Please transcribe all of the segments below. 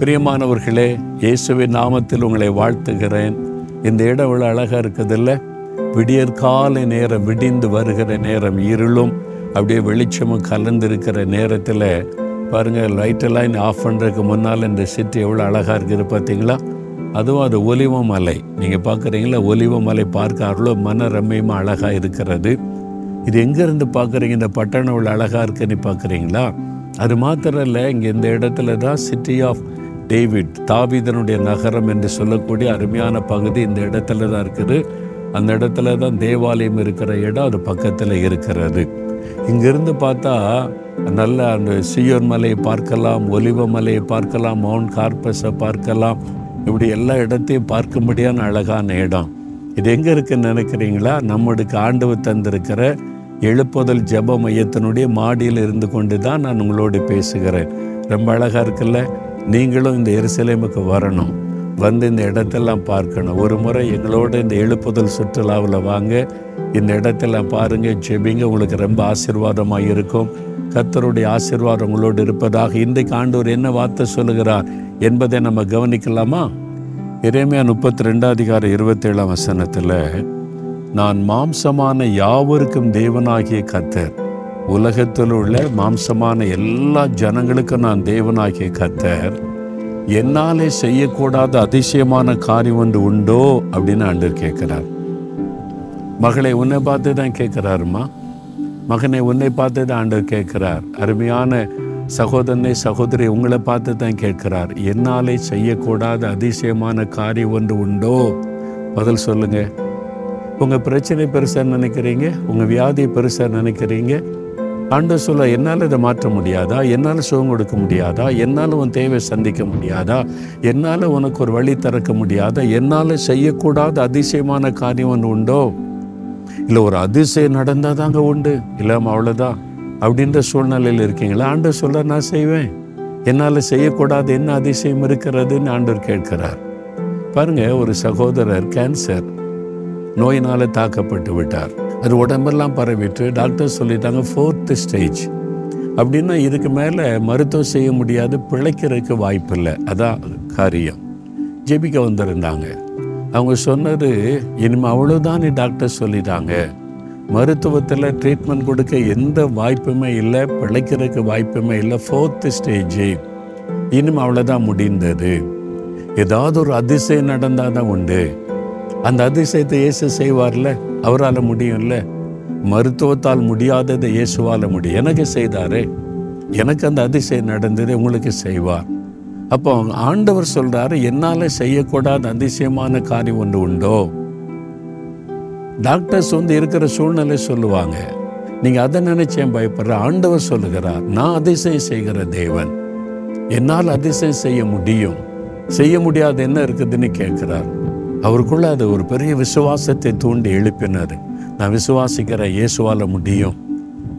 பிரியமானவர்களே இயேசுவின் நாமத்தில் உங்களை வாழ்த்துகிறேன். இந்த இடம் இவ்வளோ அழகாக இருக்குதில்ல? விடியற் காலை நேரம் விடிந்து வருகிற நேரம் இருளும் அப்படியே வெளிச்சமும் கலந்திருக்கிற நேரத்தில் பாருங்கள் லைட்டெல்லாம் ஆஃப் பண்ணுறதுக்கு முன்னால் இந்த சிட்டி எவ்வளோ அழகாக இருக்குது பார்த்தீங்களா? அதுவும் அது ஒலிவ மலை. நீங்கள் பார்க்குறீங்களா ஒலிவ மலை பார்க்க அவ்வளோ மன ரம்மியமாக அழகாக இருக்கிறது. இது எங்கேருந்து பார்க்குறீங்க இந்த பட்டணம் இவ்வளோ அழகாக இருக்குன்னு பார்க்குறீங்களா? அது மாத்திரம் இல்லை இங்கே இந்த இடத்துல தான் சிட்டி ஆஃப் டேவிட் தாவீதனுடைய நகரம் என்று சொல்லக்கூடிய அருமையான பகுதி இந்த இடத்துல தான் இருக்குது. அந்த இடத்துல தான் தேவாலயம் இருக்கிற இடம் அது பக்கத்தில் இருக்கிறது. இங்கிருந்து பார்த்தா நல்ல அந்த சியோன் மலையை பார்க்கலாம் ஒலிவ மலையை பார்க்கலாம் மவுண்ட் கார்பஸை பார்க்கலாம். இப்படி எல்லா இடத்தையும் பார்க்கும்படியான அழகான இடம். இது எங்கே இருக்குன்னு நினைக்கிறீங்களா? நம்மளுக்கு ஆண்டவு தந்திருக்கிற எழுப்புதல் ஜெப மையத்தினுடைய மாடியில் இருந்து கொண்டு தான் நான் உங்களோடு பேசுகிறேன். ரொம்ப அழகாக இருக்குல்ல? நீங்களும் இந்த எருசலேமுக்கு வரணும். வந்து இந்த இடத்தெல்லாம் பார்க்கணும். ஒரு முறை எங்களோட இந்த எழுப்புதல் சுற்றுலாவில் வாங்க. இந்த இடத்தெல்லாம் பாருங்கள் ஜெபிங்க. உங்களுக்கு ரொம்ப ஆசீர்வாதமாக இருக்கும். கத்தருடைய ஆசீர்வாதம் உங்களோடு இருப்பதாக இன்றைக்கு ஆண்டவர் என்ன வார்த்தை சொல்லுகிறார் என்பதை நம்ம கவனிக்கலாமா? இறைமையா முப்பத்தி ரெண்டாம் அதிகாரம் இருபத்தேழாம் வசனத்தில் நான் மாம்சமான யாவருக்கும் தேவனாகிய கத்தர் உலகத்தில் உள்ள மாம்சமான எல்லா ஜனங்களுக்கும் நான் தேவனாகிய கத்தர் என்னாலே செய்யக்கூடாத அதிசயமான காரியம் ஒன்று உண்டோ அப்படின்னு ஆண்டர் கேட்குறார். மகளை உன்னை பார்த்து தான் கேட்குறாருமா? மகனை உன்னை பார்த்து தான் ஆண்டர் கேட்குறார். அருமையான சகோதரனை சகோதரி உங்களை பார்த்து தான் கேட்கிறார். என்னாலே செய்யக்கூடாத அதிசயமான காரியம் ஒன்று உண்டோ? பதில் சொல்லுங்க. உங்கள் பிரச்சனை பெருசாக நினைக்கிறீங்க? உங்கள் வியாதியை பெருசாக நினைக்கிறீங்க? ஆண்டு சொல்ல என்னால் இதை மாற்ற முடியாதா? என்னால் சுகம் கொடுக்க முடியாதா? என்னால் உன் தேவை சந்திக்க முடியாதா? என்னால் உனக்கு ஒரு வழி திறக்க முடியாதா? என்னால் செய்யக்கூடாத அதிசயமான காரியம் ஒன்று உண்டோ? இல்லை ஒரு அதிசயம் நடந்தால் தாங்க உண்டு. இல்லாமல் அவ்வளோதான் அப்படின்ற சூழ்நிலையில் இருக்கீங்களா? ஆண்டவர் சொல்ல நான் செய்வேன். என்னால் செய்யக்கூடாது என்ன அதிசயம் இருக்கிறதுன்னு ஆண்டவர் கேட்கிறார். பாருங்கள் ஒரு சகோதரர் கேன்சர் நோயினால் தாக்கப்பட்டு விட்டார். அது உடம்பெல்லாம் பரவிட்டு டாக்டர் சொல்லிட்டாங்க ஃபோர்த்து ஸ்டேஜ் அப்படின்னா இதுக்கு மேலே மருத்துவம் செய்ய முடியாது பிழைக்கிறதுக்கு வாய்ப்பில்லை. அதான் காரியம். ஜெபிக்க வந்திருந்தாங்க. அவங்க சொன்னது இனிமேல் அவ்வளோதான் டாக்டர் சொல்லிட்டாங்க. மருத்துவத்தில் ட்ரீட்மெண்ட் கொடுக்க எந்த வாய்ப்புமே இல்லை பிழைக்கிறதுக்கு வாய்ப்புமே இல்லை ஃபோர்த்து ஸ்டேஜு இனிமேல் அவ்வளோதான் முடிந்தது. ஏதாவது ஒரு அதிசயம் நடந்தால் தான் உண்டு. அந்த அதிசயத்தை இயேசு செய்வார்ல? அவரால் முடியும்ல? மருத்துவத்தால் முடியாததை இயேசுவால் முடியும். எனக்கு செய்தாரே. எனக்கு அந்த அதிசயம் நடந்தது உங்களுக்கு செய்வார். அப்போ ஆண்டவர் சொல்கிறாரு என்னால் செய்யக்கூடாத அதிசயமான காரியம் ஒன்று உண்டோ? டாக்டர்ஸ் வந்து இருக்கிற சூழ்நிலை சொல்லுவாங்க. நீங்கள் அதை நினைச்சேன் பயப்படுற? ஆண்டவர் சொல்லுகிறார் நான் அதிசயம் செய்கிற தேவன். என்னால் அதிசயம் செய்ய முடியும். செய்ய முடியாது என்ன இருக்குதுன்னு கேட்குறார். அவருக்குள்ள அது ஒரு பெரிய விசுவாசத்தை தூண்டி எழுப்பினார் நான் விசுவாசிக்கிற இயேசுவால் முடியும்.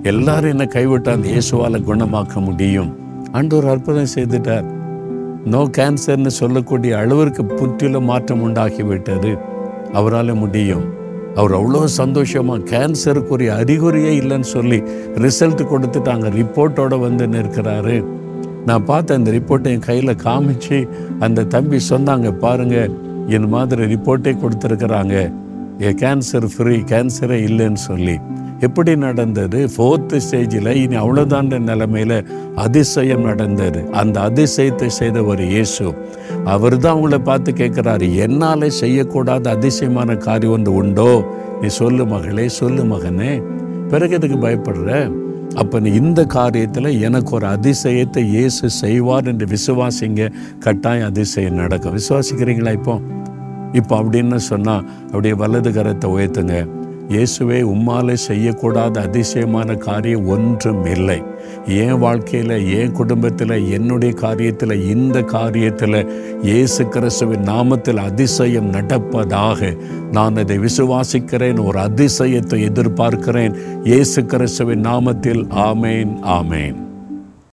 எல்லாரும் என்னை கைவிட்டால் அந்த இயேசுவால் குணமாக்க முடியும். அன்று ஒரு அற்புதம் செய்துட்டார். நோ கேன்சர்னு சொல்லக்கூடிய அளவிற்கு புற்றிலும் மாற்றம் உண்டாகிவிட்டது. அவரால் முடியும். அவர் அவ்வளோ சந்தோஷமாக கேன்சருக்குரிய அறிகுறியே இல்லைன்னு சொல்லி ரிசல்ட் கொடுத்துட்டாங்க. ரிப்போர்ட்டோட வந்து நிற்கிறாரு. நான் பார்த்த அந்த ரிப்போர்ட்டை என் கையில் காமிச்சு அந்த தம்பி சொன்னாங்க பாருங்கள் இந்த மாதிரி ரிப்போர்ட்டே கொடுத்துருக்குறாங்க. ஏ கேன்சர் ஃப்ரீ கேன்சரே இல்லைன்னு சொல்லி. எப்படி நடந்தது? ஃபோர்த்து ஸ்டேஜில் இனி அவ்வளோதான்ற நிலைமையில் அதிசயம் நடந்தது. அந்த அதிசயத்தை செய்த ஒரு இயேசு அவர் தான் அவங்கள பார்த்து கேட்குறாரு என்னால் செய்யக்கூடாத அதிசயமான காரியம் ஒன்று உண்டோ? நீ சொல்லு மகளே சொல்லு மகனே. பிறகு எதுக்கு பயப்படுற? அப்போ நீ இந்த காரியத்தில் எனக்கு ஒரு அதிசயத்தை இயேசு செய்வார் என்று விசுவாசிங்க கட்டாயம் அதிசயம் நடக்கும். விசுவாசிக்கிறீங்களா இப்போ? இப்போ அப்படின்னு சொன்னால் அப்படியே வலது கரத்தை உயர்த்துங்க. இயேசுவே உம்மாலே செய்யக்கூடாத அதிசயமான காரியம் ஒன்றும் இல்லை. என் வாழ்க்கையில் என் குடும்பத்தில் என்னுடைய காரியத்தில் இந்த காரியத்தில் இயேசு கிறிஸ்துவின் நாமத்தில் அதிசயம் நடப்பதாக நான் அதை விசுவாசிக்கிறேன் ஒரு அதிசயத்தை எதிர்பார்க்கிறேன். இயேசு கிறிஸ்துவின் நாமத்தில் ஆமேன் ஆமேன்.